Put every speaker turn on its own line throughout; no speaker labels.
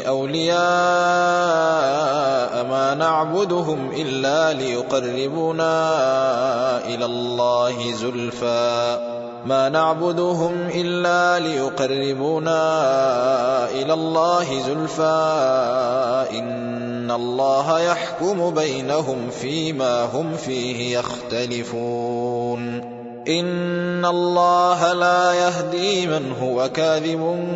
أولياء ما نعبدهم إلا ليقربونا إلى الله زلفى. ما نعبدهم إلا ليقربونا إلى الله زلفى. إن الله يحكم بينهم فيما هم فيه يختلفون. إن الله لا يهدي من هو كاذب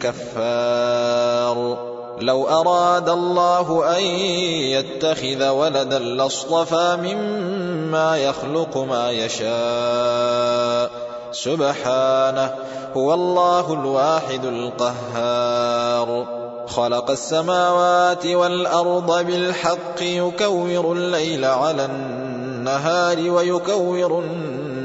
كفار. لو أراد الله أن يتخذ ولدا لاصطفى مما يخلق ما يشاء. سبحانه هو الله الواحد القهار. خلق السماوات والأرض بالحق يكور الليل على النهار ويكور النهار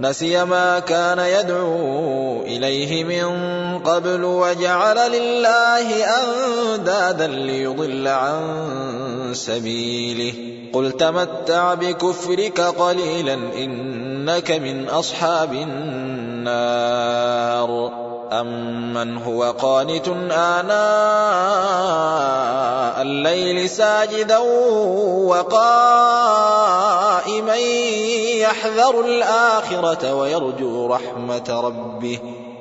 نسي ما كان يدعو إليه من قبل وجعل لله أندادا ليضل عن سبيله. قل تمتع بكفرك قليلا إنك من أصحاب النار. أمن هو قانت آناء الليل ساجدا وقائما يحذر الآخرة ويرجو رحمة ربه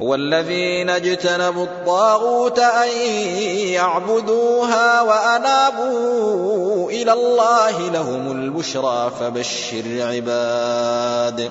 والذين اجتنبوا الطاغوت أن يعبدوها وأنابوا إلى الله لهم البشرى فبشر عباد.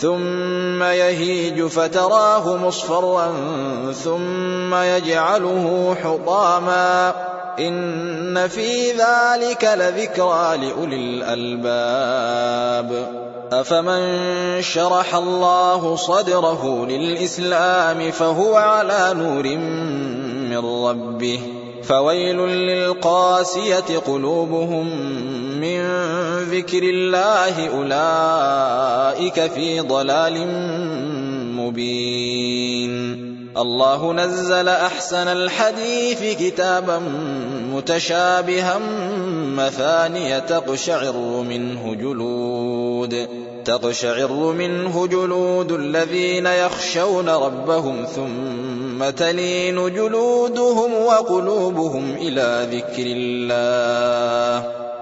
ثم يهيج فتراه مصفرا ثم يجعله حطاما إن في ذلك لذكرى لأولي الألباب. أفمن شرح الله صدره للإسلام فهو على نور من ربه. فويل للقاسية قلوبهم من ذكر الله أولئك في ضلال مبين. الله نزل أحسن الحديث كتابا متشابها مثانية تقشعر منه جلود تقشعر منه جلود الذين يخشون ربهم ثم تلين جلودهم وقلوبهم إلى ذكر الله.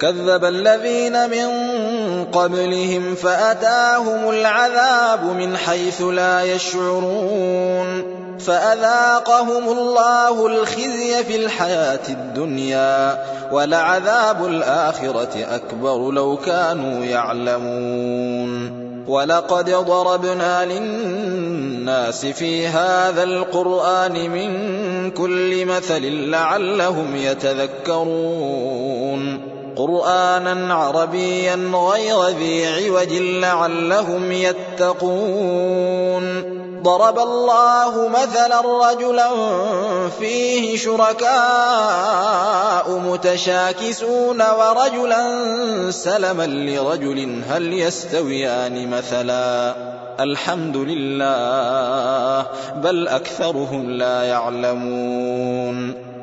كذب الذين من قبلهم فأتاهم العذاب من حيث لا يشعرون فأذاقهم الله الخزي في الحياة الدنيا ولعذاب الآخرة أكبر لو كانوا يعلمون ولقد ضربنا للناس في هذا القرآن من كل مثل لعلهم يتذكرون قرآنا عربيا غير ذي عوج لعلهم يتقون. ضرب الله مثلا رجلا فيه شركاء متشاكسون ورجلا سلما لرجل هل يستويان مثلا؟ الحمد لله بل أكثرهم لا يعلمون.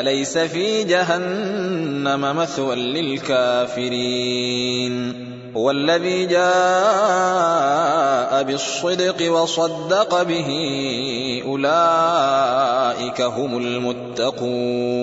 أليس في جهنم مثوى للكافرين؟ هو الذي جاء بالصدق وصدق به أولئك هم المتقون.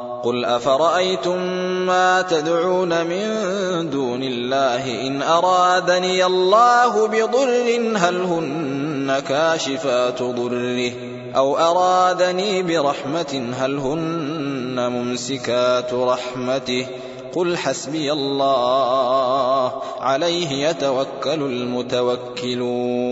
قل أفرأيتم ما تدعون من دون الله إن أرادني الله بضر هل هن كاشفات ضره أو أرادني برحمة هل هن ممسكات رحمته قل حسبي الله عليه يتوكل المتوكلون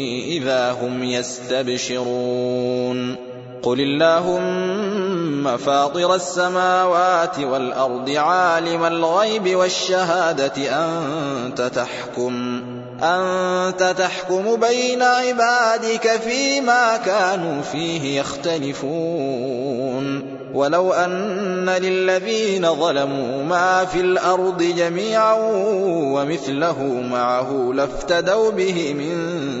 إذا هم يستبشرون قل اللهم فاطر السماوات والأرض عالم الغيب والشهادة أنت تحكم أنت تحكم بين عبادك فيما كانوا فيه يختلفون. ولو أن للذين ظلموا ما في الأرض جميعا ومثله معه لافتدوا به من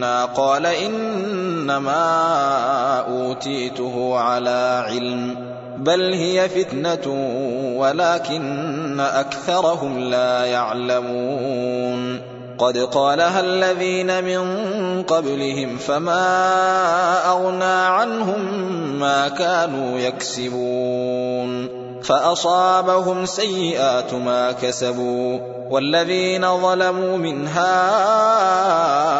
منا قال إنما أوتيته على علم بل هي فتنة ولكن أكثرهم لا يعلمون. قد قالها الذين من قبلهم فما أغنى عنهم ما كانوا يكسبون. فأصابهم سيئات ما كسبوا والذين ظلموا من هؤلاء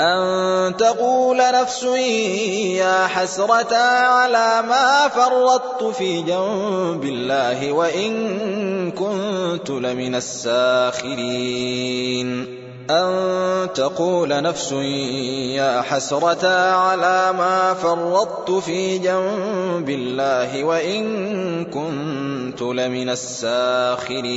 أن تقول نفس يا حسرة على ما فرطت في جنب الله وإن كنت لمن الساخرين. أن تقول نفس يا حسرة على ما فرطت في جنب الله وإن كنت لمن الساخرين.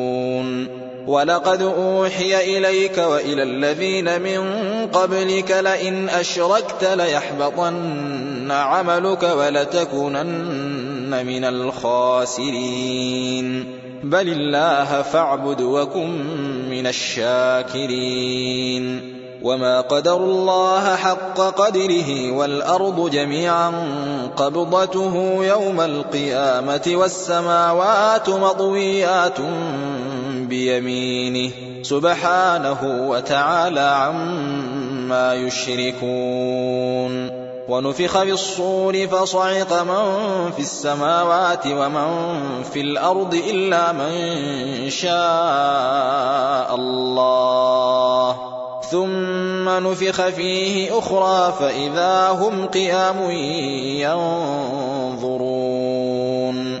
ولقد أوحي إليك وإلى الذين من قبلك لئن أشركت ليحبطن عملك ولتكونن من الخاسرين. بل الله فاعبد وكن من الشاكرين. وما قدروا الله حق قدره والأرض جميعا قبضته يوم القيامة والسماوات مطويات بيمينه سبحانه وتعالى عما يشركون. ونفخ بالصور فصعق من في السماوات ومن في الأرض إلا من شاء الله. ثم نفخ فيه أخرى فإذا هم قيام ينظرون.